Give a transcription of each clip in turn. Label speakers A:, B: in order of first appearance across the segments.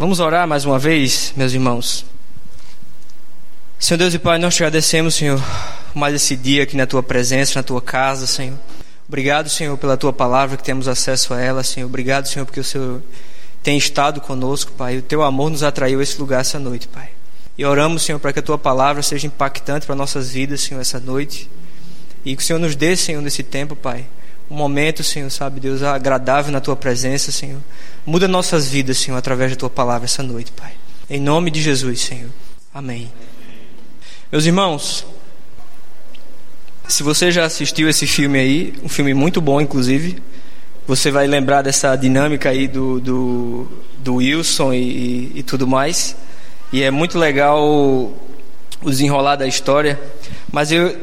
A: Vamos orar mais uma vez, meus irmãos. Senhor Deus e Pai, nós te agradecemos, Senhor, mais esse dia aqui na tua presença, na tua casa, Senhor. Obrigado, Senhor, pela tua palavra que temos acesso a ela, Senhor. Obrigado, Senhor, porque o Senhor tem estado conosco, Pai. O teu amor nos atraiu a esse lugar essa noite, Pai. E oramos, Senhor, para que a tua palavra seja impactante para nossas vidas, Senhor, essa noite. E que o Senhor nos dê, Senhor, nesse tempo, Pai, um momento, Senhor, sabe, Deus, agradável na tua presença, Senhor. Muda nossas vidas, Senhor, através da tua palavra essa noite, Pai. Em nome de Jesus, Senhor. Amém. Meus irmãos, se você já assistiu esse filme aí, um filme muito bom, inclusive, você vai lembrar dessa dinâmica aí do, do, do Wilson e, e, tudo mais. E é muito legal o desenrolar da história. Mas eu,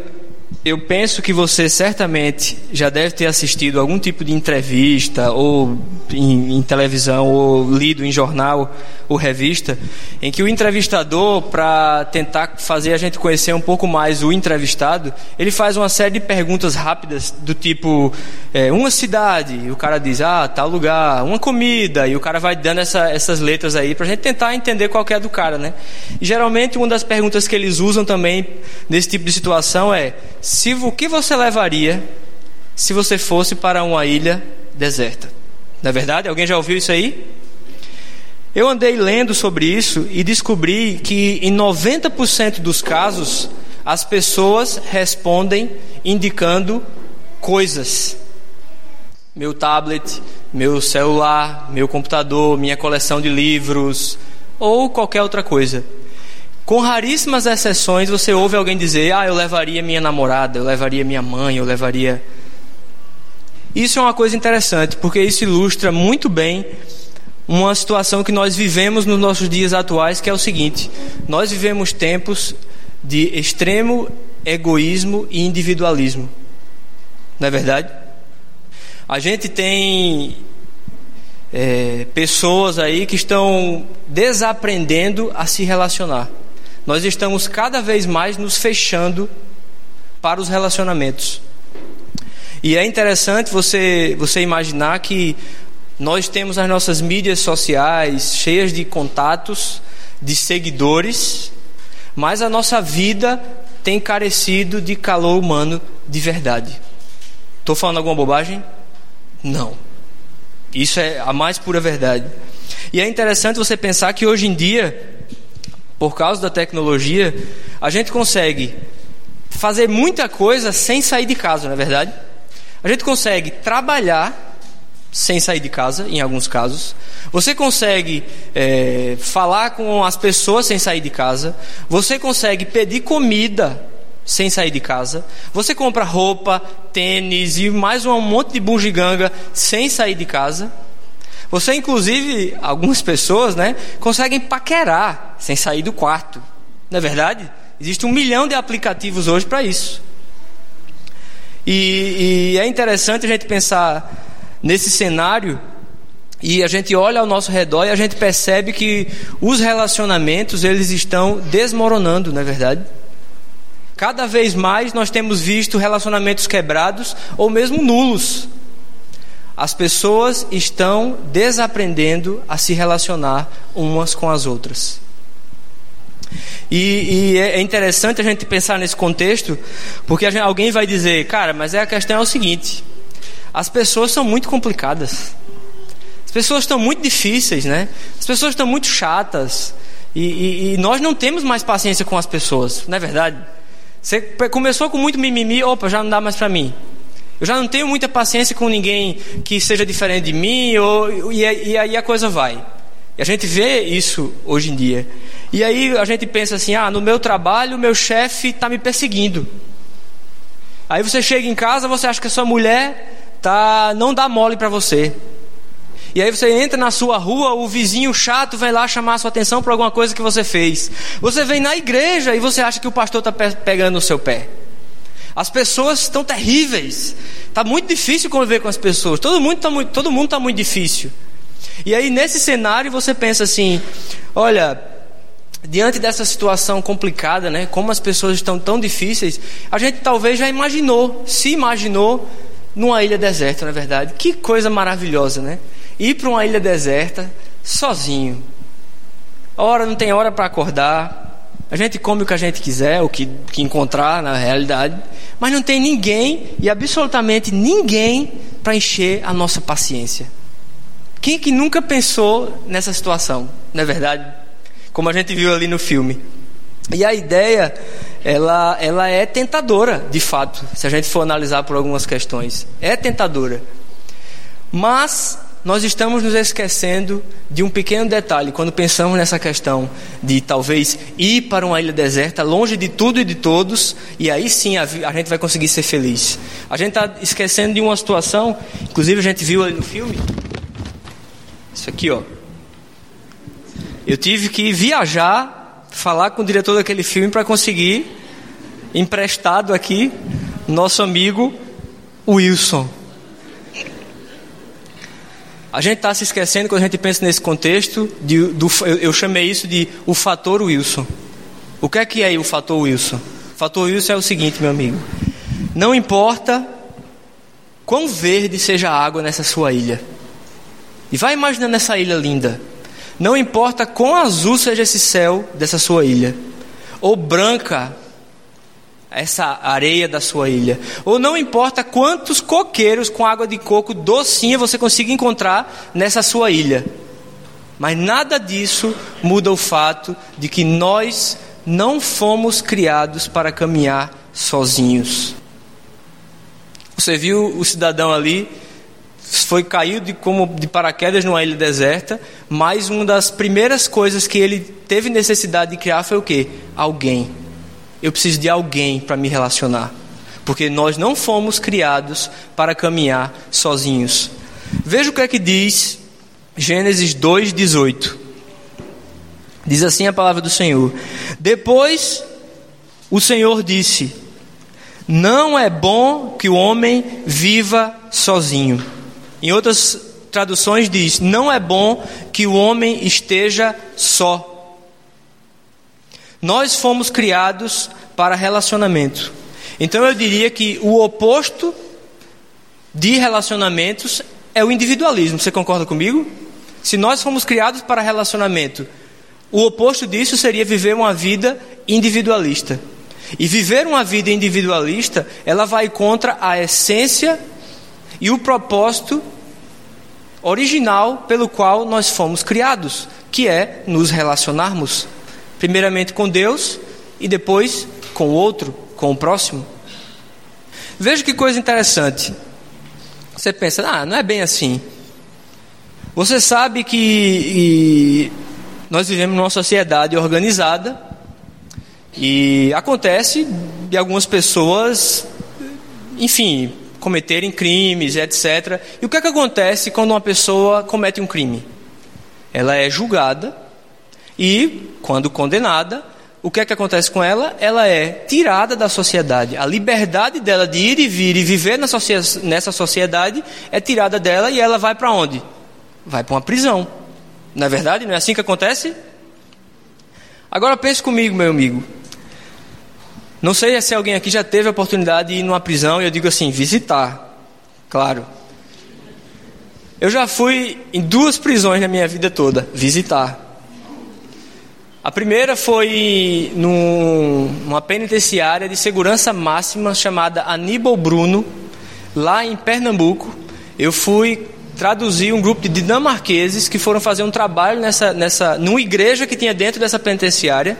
A: eu penso que você certamente já deve ter assistido algum tipo de entrevista, ou em, em, televisão, ou lido em jornal ou revista, em que o entrevistador, para tentar fazer a gente conhecer um pouco mais o entrevistado, ele faz uma série de perguntas rápidas, do tipo: é, uma cidade, e o cara diz, ah, tal lugar, uma comida, e o cara vai dando essa, essas letras aí, para a gente tentar entender qual é do cara, né? E geralmente uma das perguntas que eles usam também nesse tipo de situação é se, o que você levaria se você fosse para uma ilha deserta? Não é verdade? Alguém já ouviu isso aí? Eu andei lendo sobre isso e descobri que em 90% dos casos as pessoas respondem indicando coisas. Meu tablet, meu celular, meu computador, minha coleção de livros ou qualquer outra coisa. Com raríssimas exceções, você ouve alguém dizer: Ah, eu levaria minha namorada, eu levaria minha mãe, eu levaria. Isso é uma coisa interessante, porque isso ilustra muito bem uma situação que nós vivemos nos nossos dias atuais, que é o seguinte: nós vivemos tempos de extremo egoísmo e individualismo. Não é verdade? A gente tem é, pessoas aí que estão desaprendendo a se relacionar nós estamos cada vez mais nos fechando para os relacionamentos. E é interessante você, você imaginar que nós temos as nossas mídias sociais cheias de contatos, de seguidores, mas a nossa vida tem carecido de calor humano de verdade. Estou falando alguma bobagem? Não. Isso é a mais pura verdade. E é interessante você pensar que hoje em dia por causa da tecnologia, a gente consegue fazer muita coisa sem sair de casa, não é verdade? A gente consegue trabalhar sem sair de casa, em alguns casos. Você consegue é, falar com as pessoas sem sair de casa. Você consegue pedir comida sem sair de casa. Você compra roupa, tênis e mais um monte de bugiganga sem sair de casa. Você, inclusive, algumas pessoas, né, conseguem paquerar sem sair do quarto. Não é verdade? Existe um milhão de aplicativos hoje para isso. E, e é interessante a gente pensar nesse cenário e a gente olha ao nosso redor e a gente percebe que os relacionamentos eles estão desmoronando, não é verdade? Cada vez mais nós temos visto relacionamentos quebrados ou mesmo nulos. As pessoas estão desaprendendo a se relacionar umas com as outras. E, e é interessante a gente pensar nesse contexto, porque gente, alguém vai dizer, cara, mas é a questão é o seguinte: as pessoas são muito complicadas, as pessoas estão muito difíceis, né? As pessoas estão muito chatas e, e, e nós não temos mais paciência com as pessoas, não é verdade? Você começou com muito mimimi, opa, já não dá mais para mim. Eu já não tenho muita paciência com ninguém que seja diferente de mim, ou, e, e aí a coisa vai. E a gente vê isso hoje em dia. E aí a gente pensa assim: ah, no meu trabalho, o meu chefe está me perseguindo. Aí você chega em casa, você acha que a sua mulher tá, não dá mole para você. E aí você entra na sua rua, o vizinho chato vai lá chamar a sua atenção por alguma coisa que você fez. Você vem na igreja e você acha que o pastor está pegando no seu pé. As pessoas estão terríveis. Está muito difícil conviver com as pessoas. Todo mundo está muito, todo mundo tá muito difícil. E aí nesse cenário você pensa assim, olha, diante dessa situação complicada, né, como as pessoas estão tão difíceis, a gente talvez já imaginou, se imaginou numa ilha deserta, na é verdade. Que coisa maravilhosa, né? Ir para uma ilha deserta sozinho. hora não tem hora para acordar. A gente come o que a gente quiser, o que, que encontrar na realidade, mas não tem ninguém e absolutamente ninguém para encher a nossa paciência. Quem que nunca pensou nessa situação? Não é verdade? Como a gente viu ali no filme. E a ideia, ela, ela é tentadora, de fato, se a gente for analisar por algumas questões. É tentadora. Mas nós estamos nos esquecendo de um pequeno detalhe quando pensamos nessa questão de talvez ir para uma ilha deserta, longe de tudo e de todos, e aí sim a, a gente vai conseguir ser feliz. A gente está esquecendo de uma situação, inclusive a gente viu ali no filme, isso aqui, ó. Eu tive que viajar, falar com o diretor daquele filme para conseguir emprestado aqui nosso amigo Wilson. A gente está se esquecendo quando a gente pensa nesse contexto, de, do, eu, eu chamei isso de o fator Wilson. O que é que é o fator Wilson? O fator Wilson é o seguinte, meu amigo. Não importa quão verde seja a água nessa sua ilha. E vai imaginando essa ilha linda. Não importa quão azul seja esse céu dessa sua ilha, ou branca essa areia da sua ilha. Ou não importa quantos coqueiros com água de coco docinha você consiga encontrar nessa sua ilha. Mas nada disso muda o fato de que nós não fomos criados para caminhar sozinhos. Você viu o cidadão ali, foi caído de, como de paraquedas numa ilha deserta, mas uma das primeiras coisas que ele teve necessidade de criar foi o que? Alguém eu preciso de alguém para me relacionar. Porque nós não fomos criados para caminhar sozinhos. Veja o que é que diz Gênesis 2,18. Diz assim a palavra do Senhor: Depois o Senhor disse: Não é bom que o homem viva sozinho. Em outras traduções diz: Não é bom que o homem esteja só. Nós fomos criados para relacionamento. Então eu diria que o oposto de relacionamentos é o individualismo. Você concorda comigo? Se nós fomos criados para relacionamento, o oposto disso seria viver uma vida individualista. E viver uma vida individualista, ela vai contra a essência e o propósito original pelo qual nós fomos criados, que é nos relacionarmos. Primeiramente com Deus e depois com o outro, com o próximo. Veja que coisa interessante. Você pensa, ah, não é bem assim. Você sabe que nós vivemos numa sociedade organizada e acontece de algumas pessoas, enfim, cometerem crimes, etc. E o que é que acontece quando uma pessoa comete um crime? Ela é julgada e, quando condenada, o que é que acontece com ela? Ela é tirada da sociedade. A liberdade dela de ir e vir e viver nessa sociedade é tirada dela e ela vai para onde? Vai para uma prisão. Não é verdade? Não é assim que acontece? Agora pense comigo, meu amigo. Não sei se alguém aqui já teve a oportunidade de ir numa prisão e eu digo assim, visitar. Claro. Eu já fui em duas prisões na minha vida toda, visitar. A primeira foi num, numa penitenciária de segurança máxima chamada Aníbal Bruno, lá em Pernambuco. Eu fui traduzir um grupo de dinamarqueses que foram fazer um trabalho nessa, nessa, numa igreja que tinha dentro dessa penitenciária.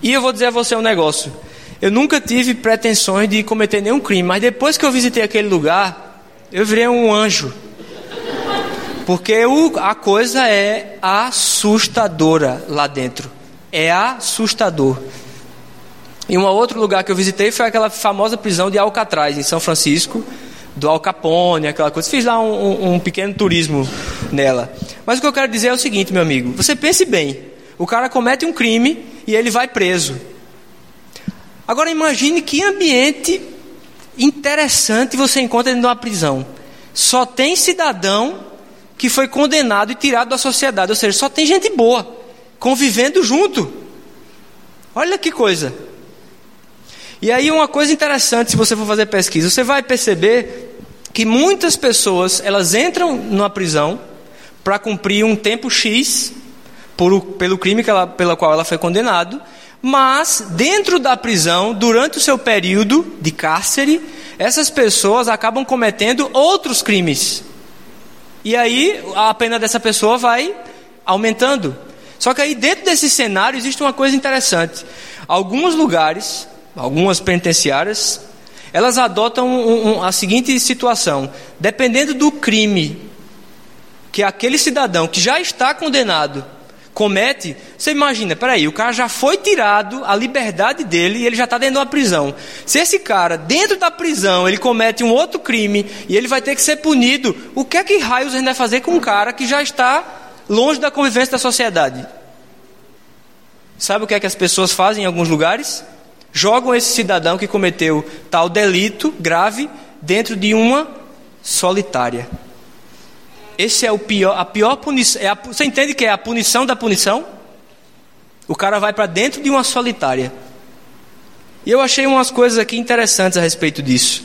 A: E eu vou dizer a você um negócio. Eu nunca tive pretensões de cometer nenhum crime, mas depois que eu visitei aquele lugar, eu virei um anjo. Porque o, a coisa é assustadora lá dentro. É assustador. E um outro lugar que eu visitei foi aquela famosa prisão de Alcatraz, em São Francisco, do Al Capone, aquela coisa. Fiz lá um, um, um pequeno turismo nela. Mas o que eu quero dizer é o seguinte, meu amigo: você pense bem. O cara comete um crime e ele vai preso. Agora imagine que ambiente interessante você encontra dentro de uma prisão. Só tem cidadão que foi condenado e tirado da sociedade. Ou seja, só tem gente boa, convivendo junto. Olha que coisa. E aí, uma coisa interessante, se você for fazer pesquisa, você vai perceber que muitas pessoas elas entram numa prisão para cumprir um tempo X, por, pelo crime ela, pelo qual ela foi condenado, mas dentro da prisão, durante o seu período de cárcere, essas pessoas acabam cometendo outros crimes. E aí a pena dessa pessoa vai aumentando. Só que aí dentro desse cenário existe uma coisa interessante. Alguns lugares, algumas penitenciárias, elas adotam um, um, a seguinte situação: dependendo do crime que aquele cidadão que já está condenado comete, você imagina, peraí, o cara já foi tirado a liberdade dele e ele já está dentro de uma prisão. Se esse cara, dentro da prisão, ele comete um outro crime e ele vai ter que ser punido, o que é que raios a gente vai fazer com um cara que já está longe da convivência da sociedade? Sabe o que é que as pessoas fazem em alguns lugares? Jogam esse cidadão que cometeu tal delito grave dentro de uma solitária. Esse é o pior, a pior punição. É a, você entende que é a punição da punição? O cara vai para dentro de uma solitária. E eu achei umas coisas aqui interessantes a respeito disso.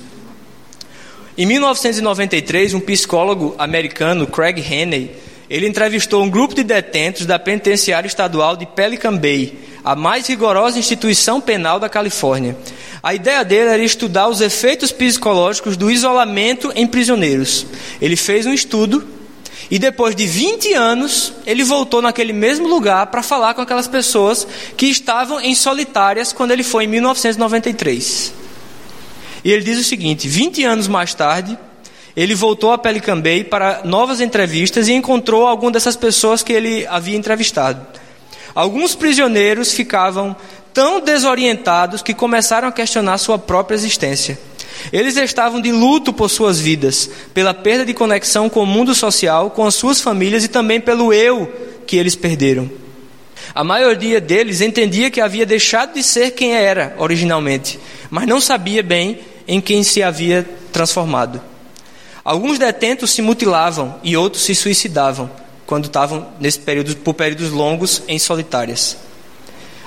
A: Em 1993, um psicólogo americano, Craig Henney, ele entrevistou um grupo de detentos da penitenciária estadual de Pelican Bay, a mais rigorosa instituição penal da Califórnia. A ideia dele era estudar os efeitos psicológicos do isolamento em prisioneiros. Ele fez um estudo e depois de 20 anos, ele voltou naquele mesmo lugar para falar com aquelas pessoas que estavam em solitárias quando ele foi em 1993. E ele diz o seguinte: 20 anos mais tarde, ele voltou a Pelican Bay para novas entrevistas e encontrou algumas dessas pessoas que ele havia entrevistado. Alguns prisioneiros ficavam tão desorientados que começaram a questionar sua própria existência. Eles estavam de luto por suas vidas, pela perda de conexão com o mundo social, com as suas famílias e também pelo eu que eles perderam. A maioria deles entendia que havia deixado de ser quem era originalmente, mas não sabia bem em quem se havia transformado. Alguns detentos se mutilavam e outros se suicidavam quando estavam nesse período, por períodos longos em solitárias.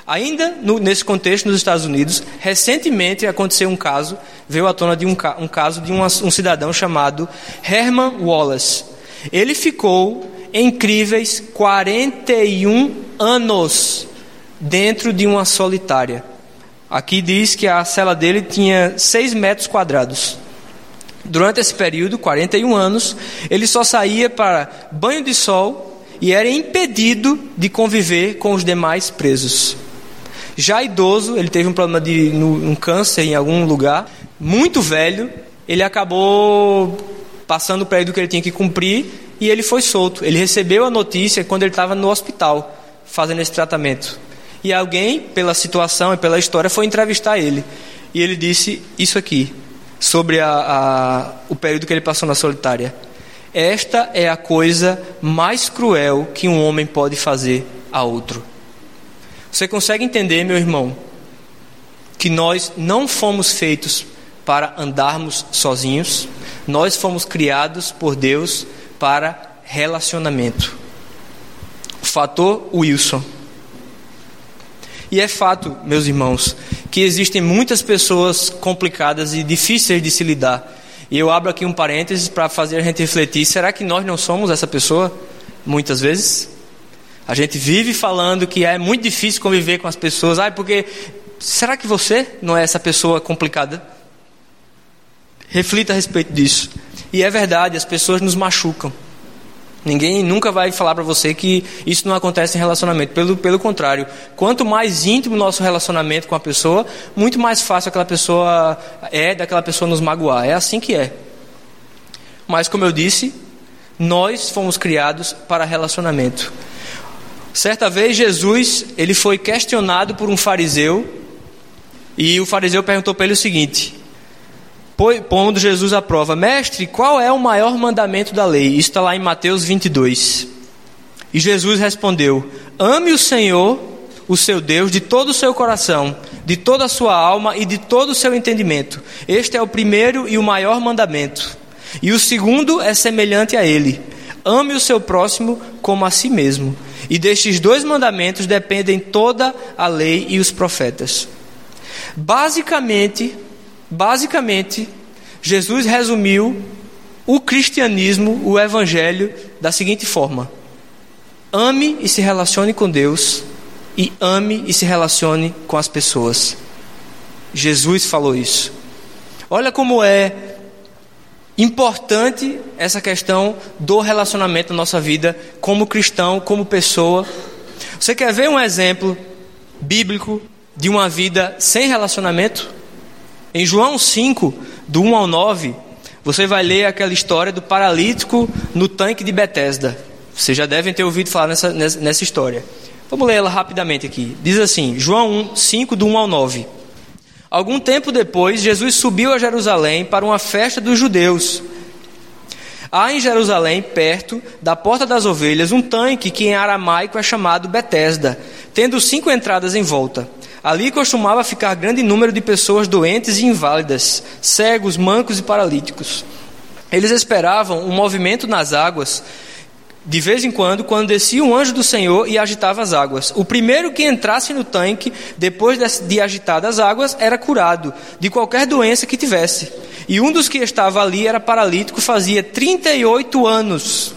A: Ainda no, nesse contexto nos Estados Unidos, recentemente aconteceu um caso, veio à tona de um, um caso de um cidadão chamado Herman Wallace. Ele ficou incríveis 41 anos dentro de uma solitária. Aqui diz que a cela dele tinha 6 metros quadrados. Durante esse período, 41 anos, ele só saía para banho de sol e era impedido de conviver com os demais presos. Já idoso, ele teve um problema de um câncer em algum lugar, muito velho, ele acabou passando o período que ele tinha que cumprir e ele foi solto. Ele recebeu a notícia quando ele estava no hospital fazendo esse tratamento. E alguém, pela situação e pela história, foi entrevistar ele. E ele disse isso aqui, sobre a, a, o período que ele passou na solitária. Esta é a coisa mais cruel que um homem pode fazer a outro. Você consegue entender, meu irmão, que nós não fomos feitos para andarmos sozinhos, nós fomos criados por Deus para relacionamento. Fator Wilson. E é fato, meus irmãos, que existem muitas pessoas complicadas e difíceis de se lidar. E eu abro aqui um parênteses para fazer a gente refletir: será que nós não somos essa pessoa? Muitas vezes. A gente vive falando que é muito difícil conviver com as pessoas. Ah, porque será que você não é essa pessoa complicada? Reflita a respeito disso. E é verdade, as pessoas nos machucam. Ninguém nunca vai falar para você que isso não acontece em relacionamento. Pelo, pelo contrário, quanto mais íntimo o nosso relacionamento com a pessoa, muito mais fácil aquela pessoa é daquela pessoa nos magoar. É assim que é. Mas como eu disse, nós fomos criados para relacionamento. Certa vez Jesus, ele foi questionado por um fariseu, e o fariseu perguntou para ele o seguinte: pondo Jesus à prova, mestre, qual é o maior mandamento da lei? Isso está lá em Mateus 22. E Jesus respondeu: Ame o Senhor, o seu Deus, de todo o seu coração, de toda a sua alma e de todo o seu entendimento. Este é o primeiro e o maior mandamento. E o segundo é semelhante a ele: ame o seu próximo como a si mesmo. E destes dois mandamentos dependem toda a lei e os profetas. Basicamente, basicamente, Jesus resumiu o cristianismo, o evangelho, da seguinte forma: Ame e se relacione com Deus, e ame e se relacione com as pessoas. Jesus falou isso. Olha como é importante essa questão do relacionamento na nossa vida, como cristão, como pessoa. Você quer ver um exemplo bíblico de uma vida sem relacionamento? Em João 5, do 1 ao 9, você vai ler aquela história do paralítico no tanque de Betesda. Vocês já devem ter ouvido falar nessa, nessa história. Vamos ler ela rapidamente aqui. Diz assim, João 1, 5, do 1 ao 9. Algum tempo depois, Jesus subiu a Jerusalém para uma festa dos judeus. Há em Jerusalém, perto da Porta das Ovelhas, um tanque que em aramaico é chamado Betesda, tendo cinco entradas em volta. Ali costumava ficar grande número de pessoas doentes e inválidas, cegos, mancos e paralíticos. Eles esperavam um movimento nas águas de vez em quando, quando descia um anjo do Senhor e agitava as águas. O primeiro que entrasse no tanque, depois de agitar as águas, era curado de qualquer doença que tivesse. E um dos que estava ali era paralítico, fazia 38 anos.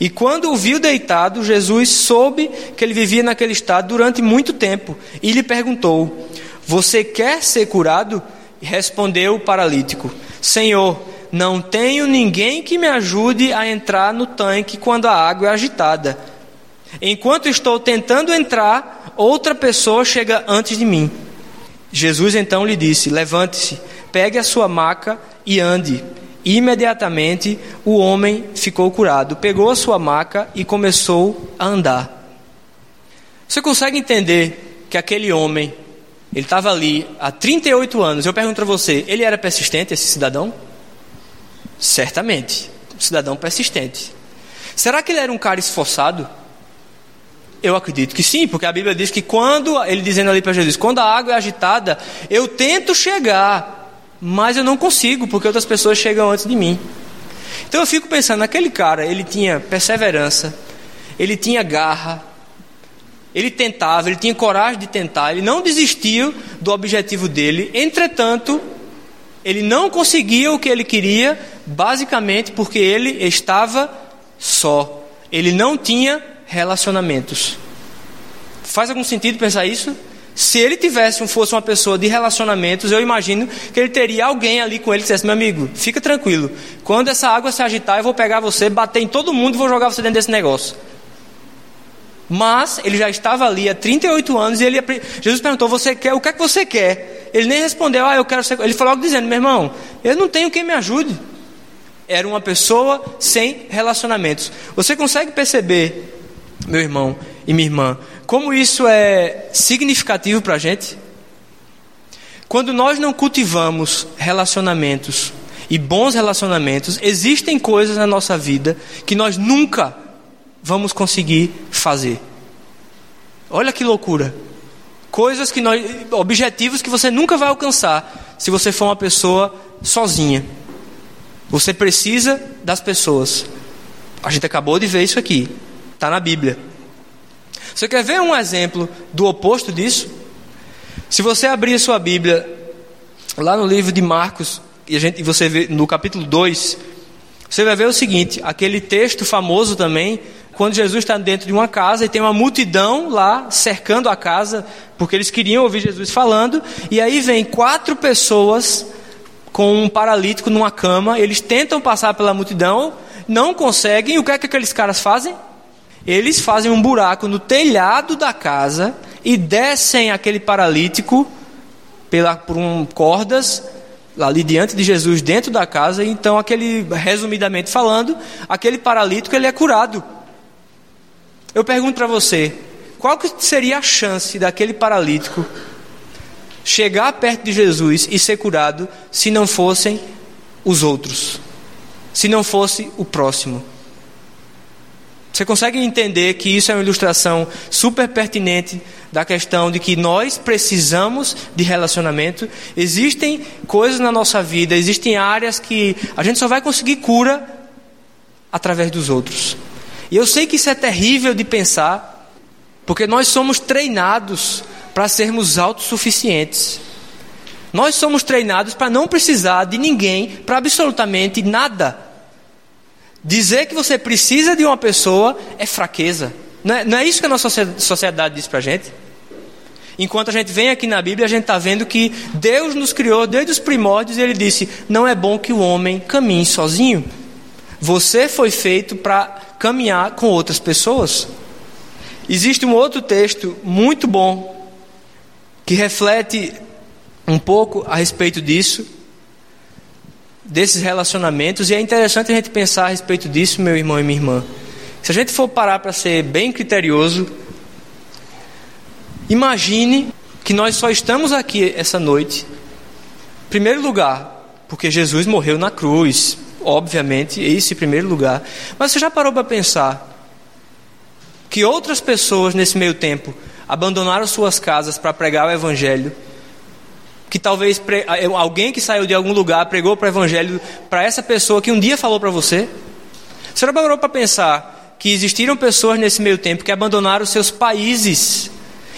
A: E quando o viu deitado, Jesus soube que ele vivia naquele estado durante muito tempo e lhe perguntou: Você quer ser curado? E respondeu o paralítico: Senhor, não tenho ninguém que me ajude a entrar no tanque quando a água é agitada. Enquanto estou tentando entrar, outra pessoa chega antes de mim. Jesus então lhe disse: Levante-se, pegue a sua maca e ande. Imediatamente o homem ficou curado, pegou a sua maca e começou a andar. Você consegue entender que aquele homem, ele estava ali há 38 anos. Eu pergunto para você, ele era persistente, esse cidadão? Certamente. Um cidadão persistente. Será que ele era um cara esforçado? Eu acredito que sim, porque a Bíblia diz que quando, ele dizendo ali para Jesus, quando a água é agitada, eu tento chegar, mas eu não consigo, porque outras pessoas chegam antes de mim. Então eu fico pensando, aquele cara, ele tinha perseverança, ele tinha garra, ele tentava, ele tinha coragem de tentar, ele não desistiu do objetivo dele, entretanto, ele não conseguia o que ele queria, basicamente porque ele estava só. Ele não tinha relacionamentos. Faz algum sentido pensar isso? Se ele tivesse fosse uma pessoa de relacionamentos, eu imagino que ele teria alguém ali com ele que dissesse: meu amigo, fica tranquilo. Quando essa água se agitar, eu vou pegar você, bater em todo mundo e vou jogar você dentro desse negócio. Mas ele já estava ali há 38 anos e ele, Jesus perguntou: Você quer? O que é que você quer? Ele nem respondeu: Ah, eu quero ser. Ele falou logo dizendo: Meu irmão, eu não tenho quem me ajude. Era uma pessoa sem relacionamentos. Você consegue perceber, meu irmão e minha irmã, como isso é significativo para a gente? Quando nós não cultivamos relacionamentos e bons relacionamentos, existem coisas na nossa vida que nós nunca vamos conseguir fazer. Olha que loucura. Coisas que nós, objetivos que você nunca vai alcançar se você for uma pessoa sozinha. Você precisa das pessoas. A gente acabou de ver isso aqui. Está na Bíblia. Você quer ver um exemplo do oposto disso? Se você abrir a sua Bíblia lá no livro de Marcos, e, a gente, e você vê no capítulo 2, você vai ver o seguinte: aquele texto famoso também, quando Jesus está dentro de uma casa e tem uma multidão lá cercando a casa, porque eles queriam ouvir Jesus falando, e aí vem quatro pessoas com um paralítico numa cama, eles tentam passar pela multidão, não conseguem, o que é que aqueles caras fazem? Eles fazem um buraco no telhado da casa e descem aquele paralítico pela, por um, cordas ali diante de Jesus dentro da casa, então aquele, resumidamente falando, aquele paralítico ele é curado. Eu pergunto para você, qual que seria a chance daquele paralítico chegar perto de Jesus e ser curado se não fossem os outros, se não fosse o próximo. Você consegue entender que isso é uma ilustração super pertinente da questão de que nós precisamos de relacionamento? Existem coisas na nossa vida, existem áreas que a gente só vai conseguir cura através dos outros. E eu sei que isso é terrível de pensar, porque nós somos treinados para sermos autossuficientes. Nós somos treinados para não precisar de ninguém para absolutamente nada. Dizer que você precisa de uma pessoa é fraqueza. Não é, não é isso que a nossa sociedade diz para a gente? Enquanto a gente vem aqui na Bíblia, a gente está vendo que Deus nos criou desde os primórdios e Ele disse: Não é bom que o homem caminhe sozinho. Você foi feito para caminhar com outras pessoas. Existe um outro texto muito bom que reflete um pouco a respeito disso, desses relacionamentos, e é interessante a gente pensar a respeito disso, meu irmão e minha irmã. Se a gente for parar para ser bem criterioso, imagine que nós só estamos aqui essa noite, em primeiro lugar, porque Jesus morreu na cruz, obviamente, esse em primeiro lugar. Mas você já parou para pensar que outras pessoas nesse meio tempo abandonaram suas casas para pregar o Evangelho? Que talvez alguém que saiu de algum lugar pregou para o Evangelho para essa pessoa que um dia falou para você? Você já parou para pensar que existiram pessoas nesse meio tempo que abandonaram seus países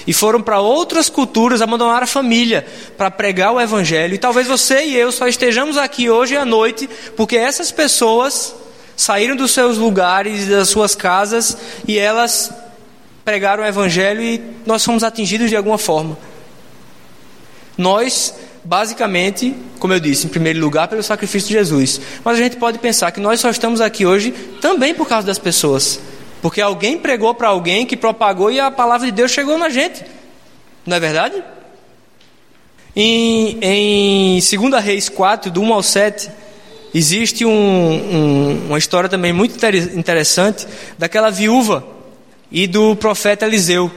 A: e foram para outras culturas, abandonaram a família para pregar o Evangelho. E talvez você e eu só estejamos aqui hoje à noite porque essas pessoas saíram dos seus lugares, das suas casas e elas pregaram o Evangelho e nós fomos atingidos de alguma forma. Nós, basicamente, como eu disse, em primeiro lugar, pelo sacrifício de Jesus. Mas a gente pode pensar que nós só estamos aqui hoje também por causa das pessoas. Porque alguém pregou para alguém que propagou e a palavra de Deus chegou na gente. Não é verdade? Em, em 2 Reis 4, do 1 ao 7, existe um, um, uma história também muito interessante daquela viúva e do profeta Eliseu.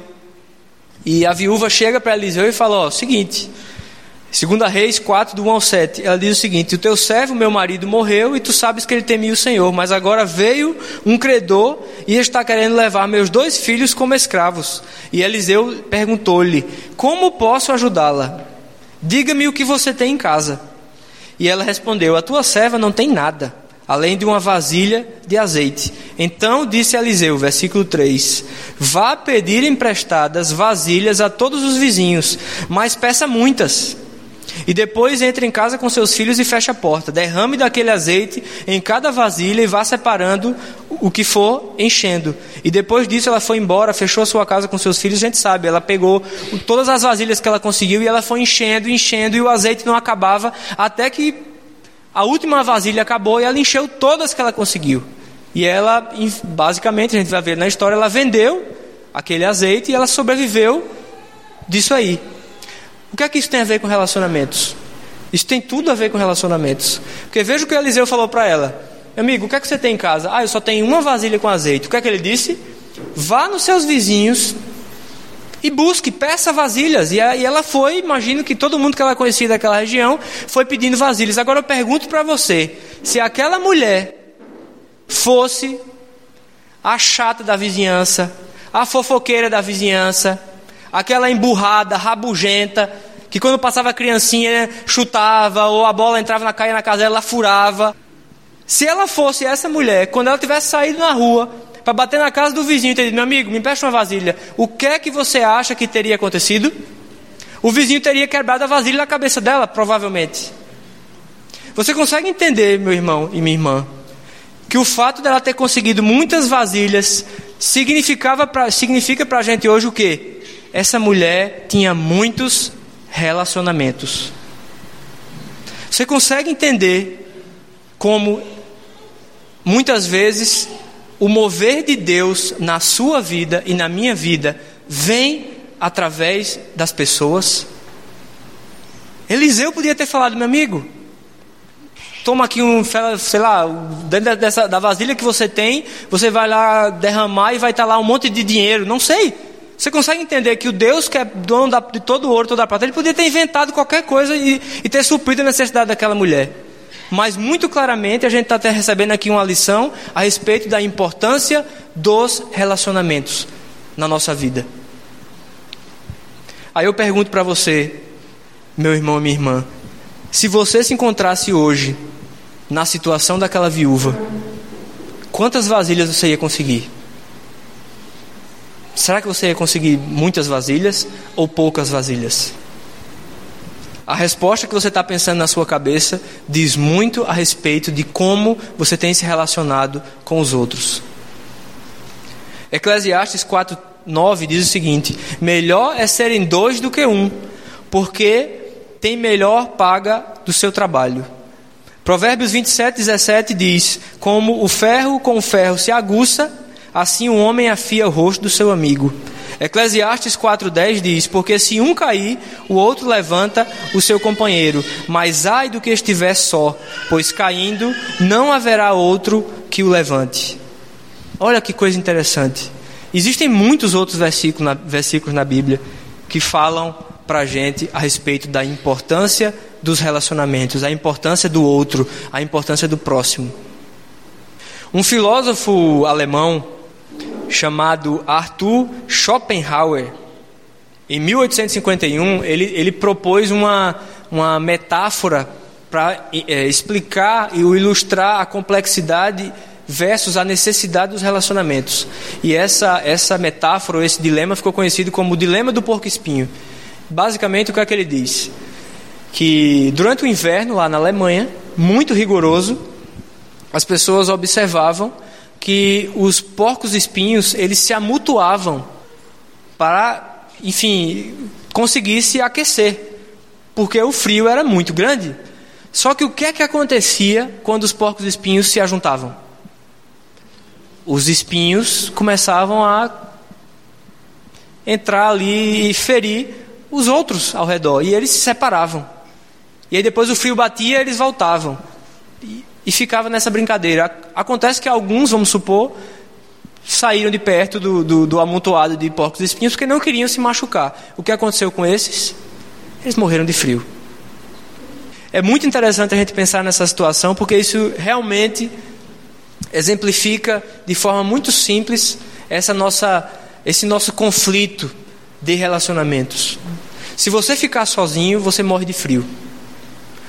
A: E a viúva chega para Eliseu e fala: Ó, seguinte, Segunda Reis 4, do 1 ao 7, ela diz o seguinte: O teu servo, meu marido, morreu e tu sabes que ele temia o Senhor, mas agora veio um credor e está querendo levar meus dois filhos como escravos. E Eliseu perguntou-lhe: Como posso ajudá-la? Diga-me o que você tem em casa. E ela respondeu: A tua serva não tem nada, além de uma vasilha de azeite. Então disse Eliseu, versículo 3: Vá pedir emprestadas vasilhas a todos os vizinhos, mas peça muitas e depois entre em casa com seus filhos e feche a porta. Derrame daquele azeite em cada vasilha e vá separando o que for enchendo. E depois disso ela foi embora, fechou sua casa com seus filhos. A gente sabe, ela pegou todas as vasilhas que ela conseguiu e ela foi enchendo, enchendo e o azeite não acabava até que a última vasilha acabou e ela encheu todas que ela conseguiu. E ela, basicamente, a gente vai ver na história, ela vendeu aquele azeite e ela sobreviveu disso aí. O que é que isso tem a ver com relacionamentos? Isso tem tudo a ver com relacionamentos. Porque veja o que Eliseu falou para ela: Amigo, o que é que você tem em casa? Ah, eu só tenho uma vasilha com azeite. O que é que ele disse? Vá nos seus vizinhos e busque, peça vasilhas. E ela foi, imagino que todo mundo que ela conhecia daquela região foi pedindo vasilhas. Agora eu pergunto para você: se aquela mulher fosse a chata da vizinhança, a fofoqueira da vizinhança, aquela emburrada, rabugenta, que quando passava a criancinha chutava, ou a bola entrava na caia na casa dela, ela furava. Se ela fosse essa mulher, quando ela tivesse saído na rua para bater na casa do vizinho e ter dito, meu amigo, me empresta uma vasilha, o que é que você acha que teria acontecido? O vizinho teria quebrado a vasilha na cabeça dela, provavelmente. Você consegue entender, meu irmão e minha irmã, que o fato dela ter conseguido muitas vasilhas significava pra, significa para a gente hoje o quê? essa mulher tinha muitos relacionamentos. Você consegue entender como muitas vezes o mover de Deus na sua vida e na minha vida vem através das pessoas? Eliseu podia ter falado, meu amigo, toma aqui um, sei lá, dentro dessa, da vasilha que você tem, você vai lá derramar e vai estar lá um monte de dinheiro, não sei. Você consegue entender que o Deus que é dono de todo o ouro, toda a prata, ele podia ter inventado qualquer coisa e, e ter suprido a necessidade daquela mulher. Mas muito claramente a gente está até recebendo aqui uma lição a respeito da importância dos relacionamentos na nossa vida. Aí eu pergunto para você, meu irmão e minha irmã, se você se encontrasse hoje na situação daquela viúva, quantas vasilhas você ia conseguir? Será que você ia conseguir muitas vasilhas ou poucas vasilhas? A resposta que você está pensando na sua cabeça diz muito a respeito de como você tem se relacionado com os outros. Eclesiastes 4:9 diz o seguinte: Melhor é serem dois do que um, porque tem melhor paga do seu trabalho. Provérbios 27, 17 diz: Como o ferro com o ferro se aguça, assim o homem afia o rosto do seu amigo. Eclesiastes 4,10 diz: Porque se um cair, o outro levanta o seu companheiro, mas ai do que estiver só, pois caindo não haverá outro que o levante. Olha que coisa interessante. Existem muitos outros versículos na, versículos na Bíblia que falam para a gente a respeito da importância dos relacionamentos, a importância do outro, a importância do próximo. Um filósofo alemão chamado Arthur Schopenhauer, em 1851, ele, ele propôs uma, uma metáfora para é, explicar e ilustrar a complexidade versus a necessidade dos relacionamentos. E essa, essa metáfora, esse dilema, ficou conhecido como o dilema do porco-espinho. Basicamente, o que é que ele diz? que durante o inverno lá na Alemanha, muito rigoroso, as pessoas observavam que os porcos espinhos eles se amutuavam para, enfim, conseguir se aquecer, porque o frio era muito grande. Só que o que é que acontecia quando os porcos espinhos se ajuntavam? Os espinhos começavam a entrar ali e ferir os outros ao redor, e eles se separavam. E aí depois o frio batia, eles voltavam. E, e ficava nessa brincadeira. Acontece que alguns, vamos supor, saíram de perto do, do, do amontoado de porcos espinhos porque não queriam se machucar. O que aconteceu com esses? Eles morreram de frio. É muito interessante a gente pensar nessa situação porque isso realmente exemplifica de forma muito simples essa nossa, esse nosso conflito de relacionamentos. Se você ficar sozinho, você morre de frio.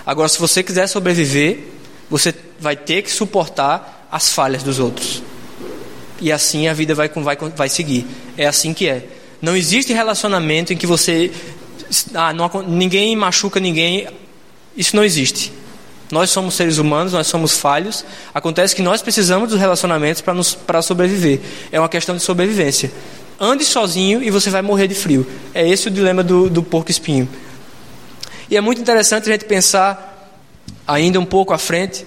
A: Agora, se você quiser sobreviver, você vai ter que suportar as falhas dos outros. E assim a vida vai, vai, vai seguir. É assim que é. Não existe relacionamento em que você. Ah, não, ninguém machuca ninguém. Isso não existe. Nós somos seres humanos, nós somos falhos. Acontece que nós precisamos dos relacionamentos para sobreviver. É uma questão de sobrevivência. Ande sozinho e você vai morrer de frio. É esse o dilema do, do porco espinho. E é muito interessante a gente pensar ainda um pouco à frente,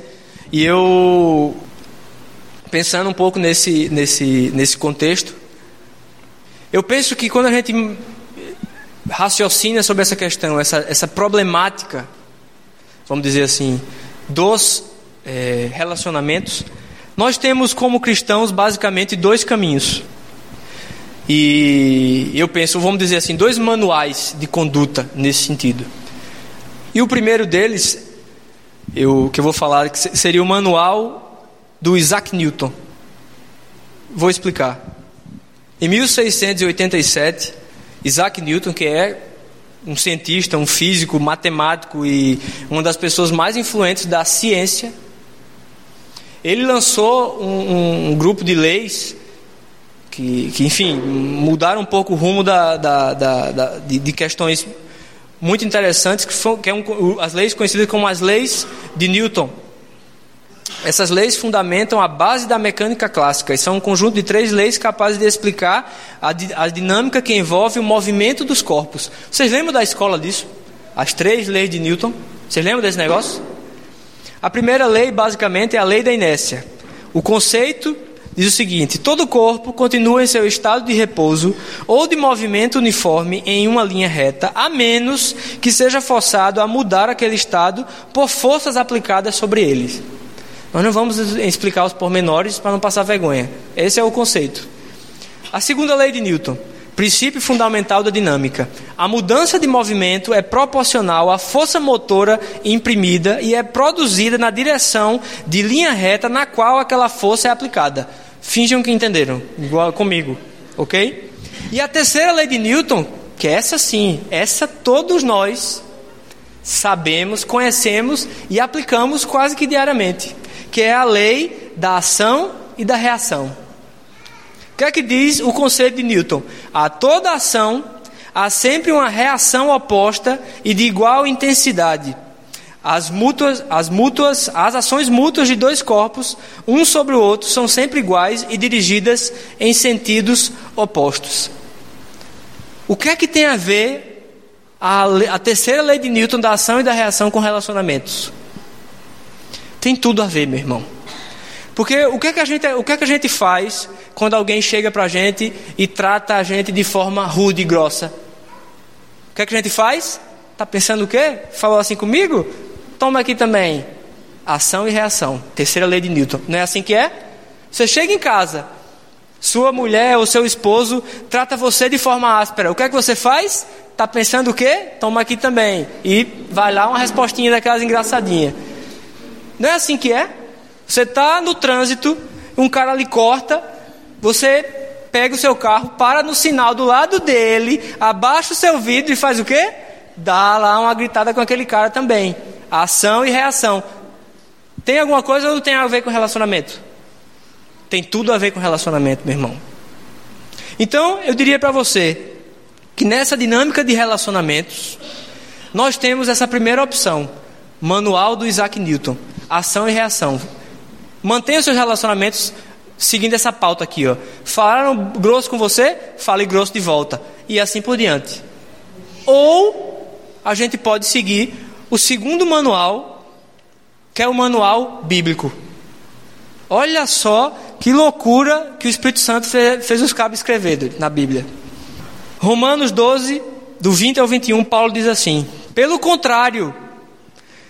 A: e eu pensando um pouco nesse, nesse, nesse contexto, eu penso que quando a gente raciocina sobre essa questão, essa, essa problemática, vamos dizer assim, dos é, relacionamentos, nós temos como cristãos basicamente dois caminhos. E eu penso, vamos dizer assim, dois manuais de conduta nesse sentido. E o primeiro deles, eu, que eu vou falar, seria o manual do Isaac Newton. Vou explicar. Em 1687, Isaac Newton, que é um cientista, um físico, matemático e uma das pessoas mais influentes da ciência, ele lançou um, um, grupo de leis que, que, enfim, mudaram um pouco o rumo da, da, da de, de questões muito interessantes, que, são, que é um, as leis conhecidas como as leis de Newton. Essas leis fundamentam a base da mecânica clássica e são um conjunto de três leis capazes de explicar a, a dinâmica que envolve o movimento dos corpos. Vocês lembram da escola disso? As três leis de Newton? Vocês lembram desse negócio? A primeira lei, basicamente, é a lei da inércia. O conceito diz o seguinte: todo corpo continua em seu estado de repouso ou de movimento uniforme em uma linha reta, a menos que seja forçado a mudar aquele estado por forças aplicadas sobre eles. Nós não vamos explicar os pormenores para não passar vergonha. Esse é o conceito. A segunda lei de Newton. Princípio fundamental da dinâmica. A mudança de movimento é proporcional à força motora imprimida e é produzida na direção de linha reta na qual aquela força é aplicada. Finjam que entenderam, igual comigo, ok? E a terceira lei de Newton, que é essa sim, essa todos nós sabemos, conhecemos e aplicamos quase que diariamente, que é a lei da ação e da reação. O que é que diz o conceito de Newton? A toda ação há sempre uma reação oposta e de igual intensidade. As mútuas, as mútuas, as ações mútuas de dois corpos, um sobre o outro, são sempre iguais e dirigidas em sentidos opostos. O que é que tem a ver a, a terceira lei de Newton da ação e da reação com relacionamentos? Tem tudo a ver, meu irmão. Porque o que é que a gente, o que é que a gente faz quando alguém chega para a gente e trata a gente de forma rude e grossa? O que é que a gente faz? Tá pensando o quê? Falou assim comigo? Toma aqui também. Ação e reação. Terceira lei de Newton. Não é assim que é? Você chega em casa, sua mulher ou seu esposo trata você de forma áspera. O que é que você faz? Tá pensando o quê? Toma aqui também. E vai lá uma respostinha daquelas engraçadinhas. Não é assim que é? Você está no trânsito, um cara lhe corta, você pega o seu carro, para no sinal do lado dele, abaixa o seu vidro e faz o quê? Dá lá uma gritada com aquele cara também. Ação e reação. Tem alguma coisa ou não tem a ver com relacionamento? Tem tudo a ver com relacionamento, meu irmão. Então, eu diria para você que nessa dinâmica de relacionamentos, nós temos essa primeira opção, manual do Isaac Newton, ação e reação. Mantenha os seus relacionamentos seguindo essa pauta aqui, ó. Falaram grosso com você, fale grosso de volta e assim por diante. Ou a gente pode seguir o segundo manual, que é o manual bíblico. Olha só que loucura que o Espírito Santo fez os cabos escrever na Bíblia. Romanos 12, do 20 ao 21, Paulo diz assim: Pelo contrário,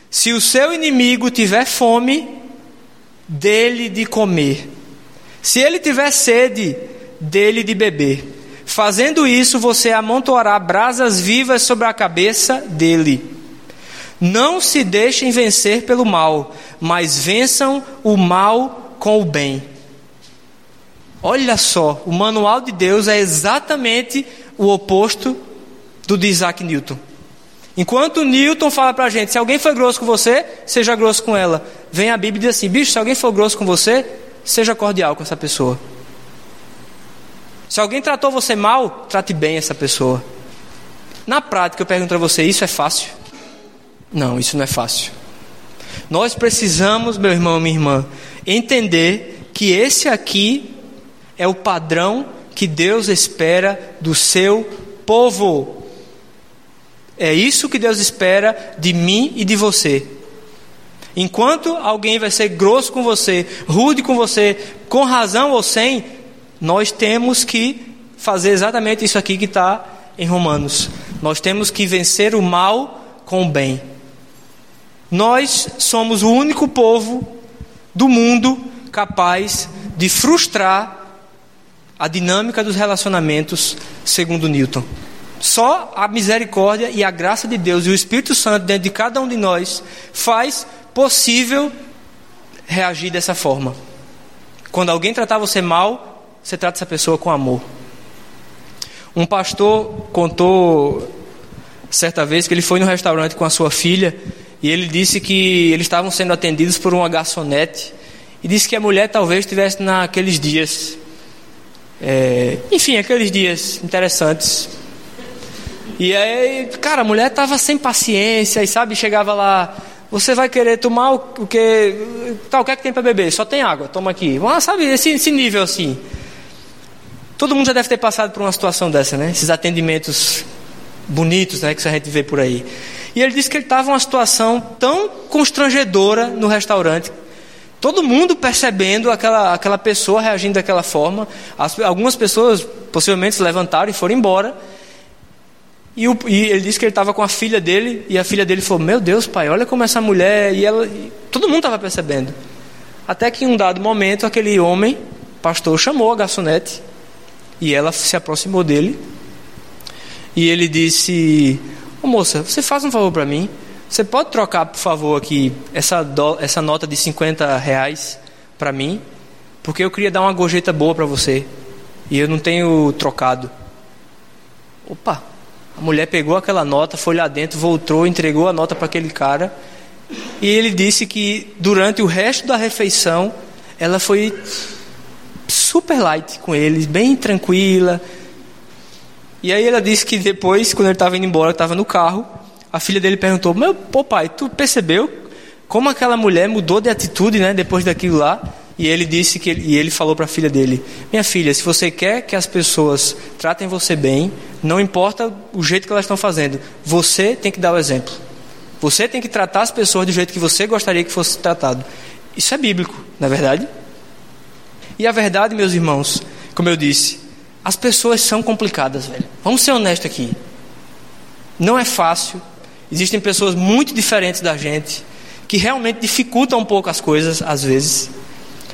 A: se o seu inimigo tiver fome, dele de comer. Se ele tiver sede, dele de beber. Fazendo isso, você amontoará brasas vivas sobre a cabeça dele. Não se deixem vencer pelo mal, mas vençam o mal com o bem. Olha só, o manual de Deus é exatamente o oposto do de Isaac Newton. Enquanto Newton fala para a gente: se alguém foi grosso com você, seja grosso com ela. Vem a Bíblia e diz assim: bicho, se alguém for grosso com você, seja cordial com essa pessoa. Se alguém tratou você mal, trate bem essa pessoa. Na prática, eu pergunto a você: isso é fácil? Não, isso não é fácil. Nós precisamos, meu irmão, minha irmã, entender que esse aqui é o padrão que Deus espera do seu povo. É isso que Deus espera de mim e de você. Enquanto alguém vai ser grosso com você, rude com você, com razão ou sem, nós temos que fazer exatamente isso aqui que está em Romanos. Nós temos que vencer o mal com o bem. Nós somos o único povo do mundo capaz de frustrar a dinâmica dos relacionamentos, segundo Newton. Só a misericórdia e a graça de Deus e o Espírito Santo dentro de cada um de nós faz possível reagir dessa forma. Quando alguém tratar você mal, você trata essa pessoa com amor. Um pastor contou certa vez que ele foi no restaurante com a sua filha e ele disse que eles estavam sendo atendidos por uma garçonete. E disse que a mulher talvez estivesse naqueles dias. É, enfim, aqueles dias interessantes. E aí, cara, a mulher estava sem paciência e sabe, chegava lá. Você vai querer tomar o que. Tá, o que é que tem para beber? Só tem água, toma aqui. Ah, sabe, esse, esse nível assim. Todo mundo já deve ter passado por uma situação dessa, né? Esses atendimentos bonitos, né? Que a gente vê por aí. E ele disse que ele estava uma situação tão constrangedora no restaurante. Todo mundo percebendo aquela, aquela pessoa reagindo daquela forma. As, algumas pessoas possivelmente se levantaram e foram embora. E, o, e ele disse que ele estava com a filha dele. E a filha dele falou: Meu Deus, pai, olha como essa mulher. E ela, e todo mundo estava percebendo. Até que em um dado momento, aquele homem, pastor, chamou a garçonete. E ela se aproximou dele. E ele disse: Ô moça, você faz um favor para mim? Você pode trocar, por favor, aqui essa, do, essa nota de 50 reais para mim? Porque eu queria dar uma gorjeta boa para você. E eu não tenho trocado. Opa! A mulher pegou aquela nota, foi lá dentro, voltou, entregou a nota para aquele cara. E ele disse que durante o resto da refeição, ela foi super light com eles, bem tranquila, e aí ela disse que depois, quando ele estava indo embora, estava no carro, a filha dele perguntou: Meu pô, pai, tu percebeu como aquela mulher mudou de atitude né, depois daquilo lá? E ele disse que e ele falou para a filha dele: Minha filha, se você quer que as pessoas tratem você bem, não importa o jeito que elas estão fazendo, você tem que dar o exemplo. Você tem que tratar as pessoas do jeito que você gostaria que fosse tratado. Isso é bíblico, não é verdade? E a verdade, meus irmãos, como eu disse, as pessoas são complicadas, velho. Vamos ser honestos aqui. Não é fácil. Existem pessoas muito diferentes da gente que realmente dificultam um pouco as coisas às vezes.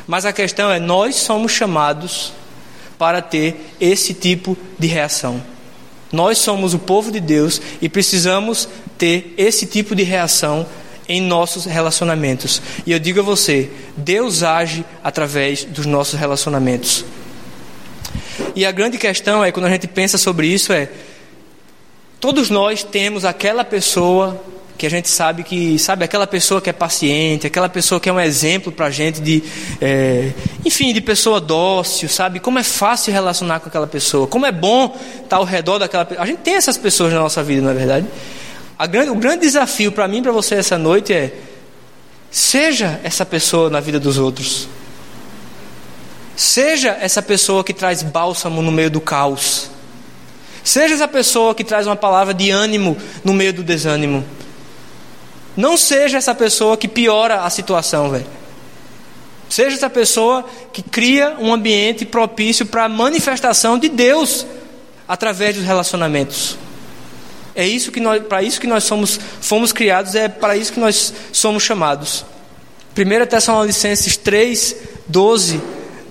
A: Mas a questão é, nós somos chamados para ter esse tipo de reação. Nós somos o povo de Deus e precisamos ter esse tipo de reação em nossos relacionamentos. E eu digo a você, Deus age através dos nossos relacionamentos. E a grande questão é, quando a gente pensa sobre isso, é todos nós temos aquela pessoa que a gente sabe que, sabe, aquela pessoa que é paciente, aquela pessoa que é um exemplo para a gente de, é, enfim, de pessoa dócil, sabe? Como é fácil relacionar com aquela pessoa, como é bom estar ao redor daquela pessoa. A gente tem essas pessoas na nossa vida, não é verdade? Grande, o grande desafio para mim e para você essa noite é: seja essa pessoa na vida dos outros. Seja essa pessoa que traz bálsamo no meio do caos. Seja essa pessoa que traz uma palavra de ânimo no meio do desânimo. Não seja essa pessoa que piora a situação, velho. Seja essa pessoa que cria um ambiente propício para a manifestação de Deus através dos relacionamentos. É isso que nós, para isso que nós somos, fomos criados, é para isso que nós somos chamados. 1 Tessalonicenses 3, 12,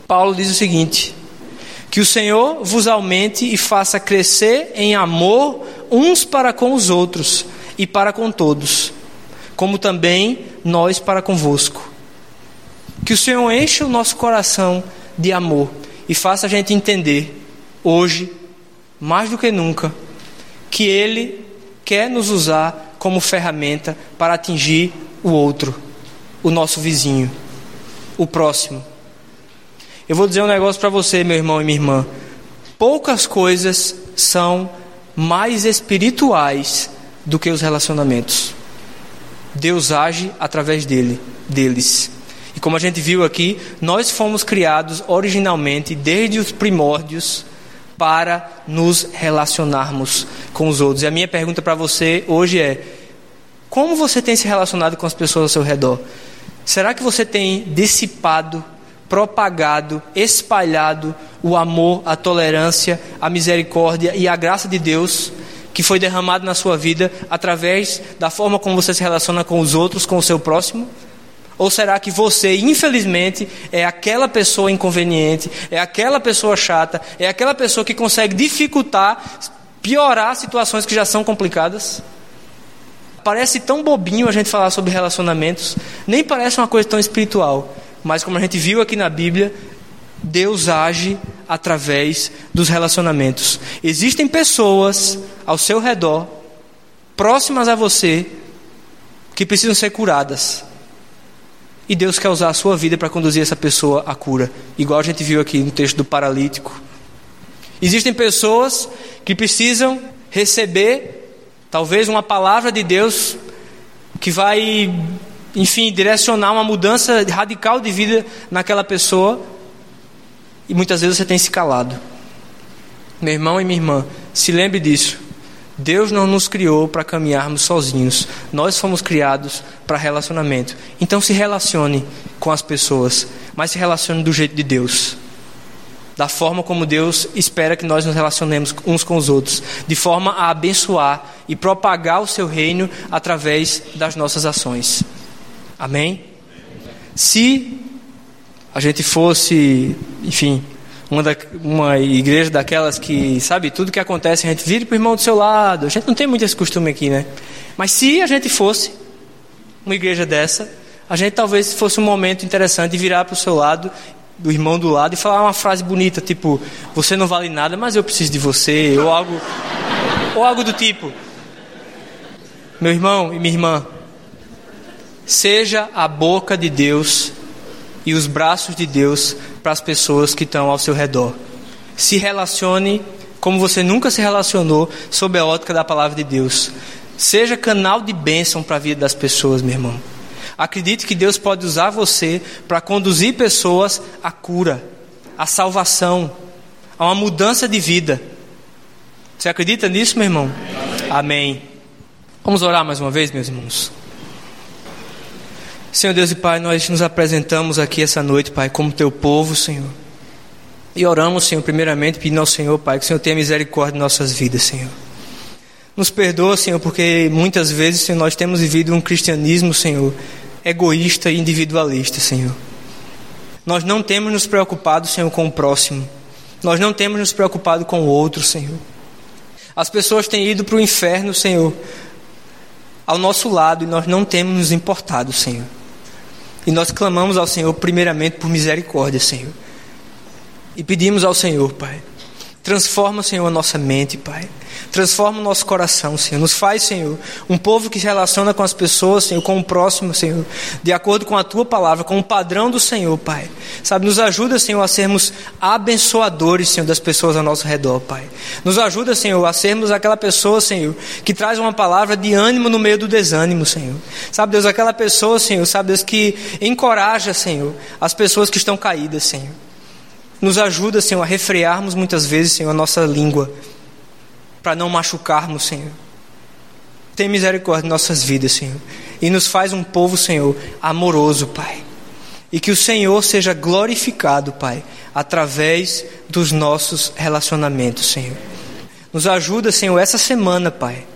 A: Paulo diz o seguinte: Que o Senhor vos aumente e faça crescer em amor uns para com os outros e para com todos como também nós para convosco. Que o Senhor encha o nosso coração de amor e faça a gente entender, hoje, mais do que nunca, que Ele quer nos usar como ferramenta para atingir o outro, o nosso vizinho, o próximo. Eu vou dizer um negócio para você, meu irmão e minha irmã. Poucas coisas são mais espirituais do que os relacionamentos. Deus age através dele, deles. E como a gente viu aqui, nós fomos criados originalmente, desde os primórdios, para nos relacionarmos com os outros. E a minha pergunta para você hoje é: como você tem se relacionado com as pessoas ao seu redor? Será que você tem dissipado, propagado, espalhado o amor, a tolerância, a misericórdia e a graça de Deus que foi derramado na sua vida através da forma como você se relaciona com os outros, com o seu próximo? Ou será que você, infelizmente, é aquela pessoa inconveniente, é aquela pessoa chata, é aquela pessoa que consegue dificultar, piorar situações que já são complicadas? Parece tão bobinho a gente falar sobre relacionamentos, nem parece uma coisa tão espiritual, mas como a gente viu aqui na Bíblia, Deus age através dos relacionamentos. Existem pessoas ao seu redor, próximas a você, que precisam ser curadas. E Deus quer usar a sua vida para conduzir essa pessoa à cura, igual a gente viu aqui no texto do paralítico. Existem pessoas que precisam receber, talvez, uma palavra de Deus que vai, enfim, direcionar uma mudança radical de vida naquela pessoa e muitas vezes você tem se calado. Meu irmão e minha irmã, se lembre disso. Deus não nos criou para caminharmos sozinhos. Nós fomos criados para relacionamento. Então se relacione com as pessoas, mas se relacione do jeito de Deus. Da forma como Deus espera que nós nos relacionemos uns com os outros, de forma a abençoar e propagar o seu reino através das nossas ações. Amém? Se a gente fosse, enfim, uma, da, uma igreja daquelas que, sabe, tudo que acontece, a gente vira para o irmão do seu lado. A gente não tem muito esse costume aqui, né? Mas se a gente fosse uma igreja dessa, a gente talvez fosse um momento interessante de virar para o seu lado, do irmão do lado, e falar uma frase bonita, tipo: Você não vale nada, mas eu preciso de você, ou algo, ou algo do tipo. Meu irmão e minha irmã, seja a boca de Deus e os braços de Deus para as pessoas que estão ao seu redor. Se relacione como você nunca se relacionou sob a ótica da palavra de Deus. Seja canal de bênção para a vida das pessoas, meu irmão. Acredite que Deus pode usar você para conduzir pessoas à cura, à salvação, a uma mudança de vida. Você acredita nisso, meu irmão? Amém. Vamos orar mais uma vez, meus irmãos. Senhor Deus e Pai, nós nos apresentamos aqui essa noite, Pai, como teu povo, Senhor. E oramos, Senhor, primeiramente pedindo ao Senhor, Pai, que o Senhor tenha misericórdia de nossas vidas, Senhor. Nos perdoa, Senhor, porque muitas vezes, Senhor, nós temos vivido um cristianismo, Senhor, egoísta e individualista, Senhor. Nós não temos nos preocupado, Senhor, com o próximo. Nós não temos nos preocupado com o outro, Senhor. As pessoas têm ido para o inferno, Senhor, ao nosso lado e nós não temos nos importado, Senhor. E nós clamamos ao Senhor, primeiramente, por misericórdia, Senhor. E pedimos ao Senhor, Pai, transforma, Senhor, a nossa mente, Pai. Transforma o nosso coração, Senhor. Nos faz, Senhor, um povo que se relaciona com as pessoas, Senhor, com o próximo, Senhor, de acordo com a tua palavra, com o padrão do Senhor, Pai. Sabe, nos ajuda, Senhor, a sermos abençoadores, Senhor, das pessoas ao nosso redor, Pai. Nos ajuda, Senhor, a sermos aquela pessoa, Senhor, que traz uma palavra de ânimo no meio do desânimo, Senhor. Sabe, Deus, aquela pessoa, Senhor, sabe, Deus, que encoraja, Senhor, as pessoas que estão caídas, Senhor. Nos ajuda, Senhor, a refrearmos muitas vezes, Senhor, a nossa língua para não machucarmos, Senhor. Tem misericórdia de nossas vidas, Senhor. E nos faz um povo, Senhor, amoroso, Pai. E que o Senhor seja glorificado, Pai, através dos nossos relacionamentos, Senhor. Nos ajuda, Senhor, essa semana, Pai,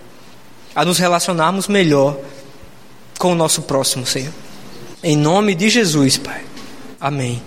A: a nos relacionarmos melhor com o nosso próximo, Senhor. Em nome de Jesus, Pai. Amém.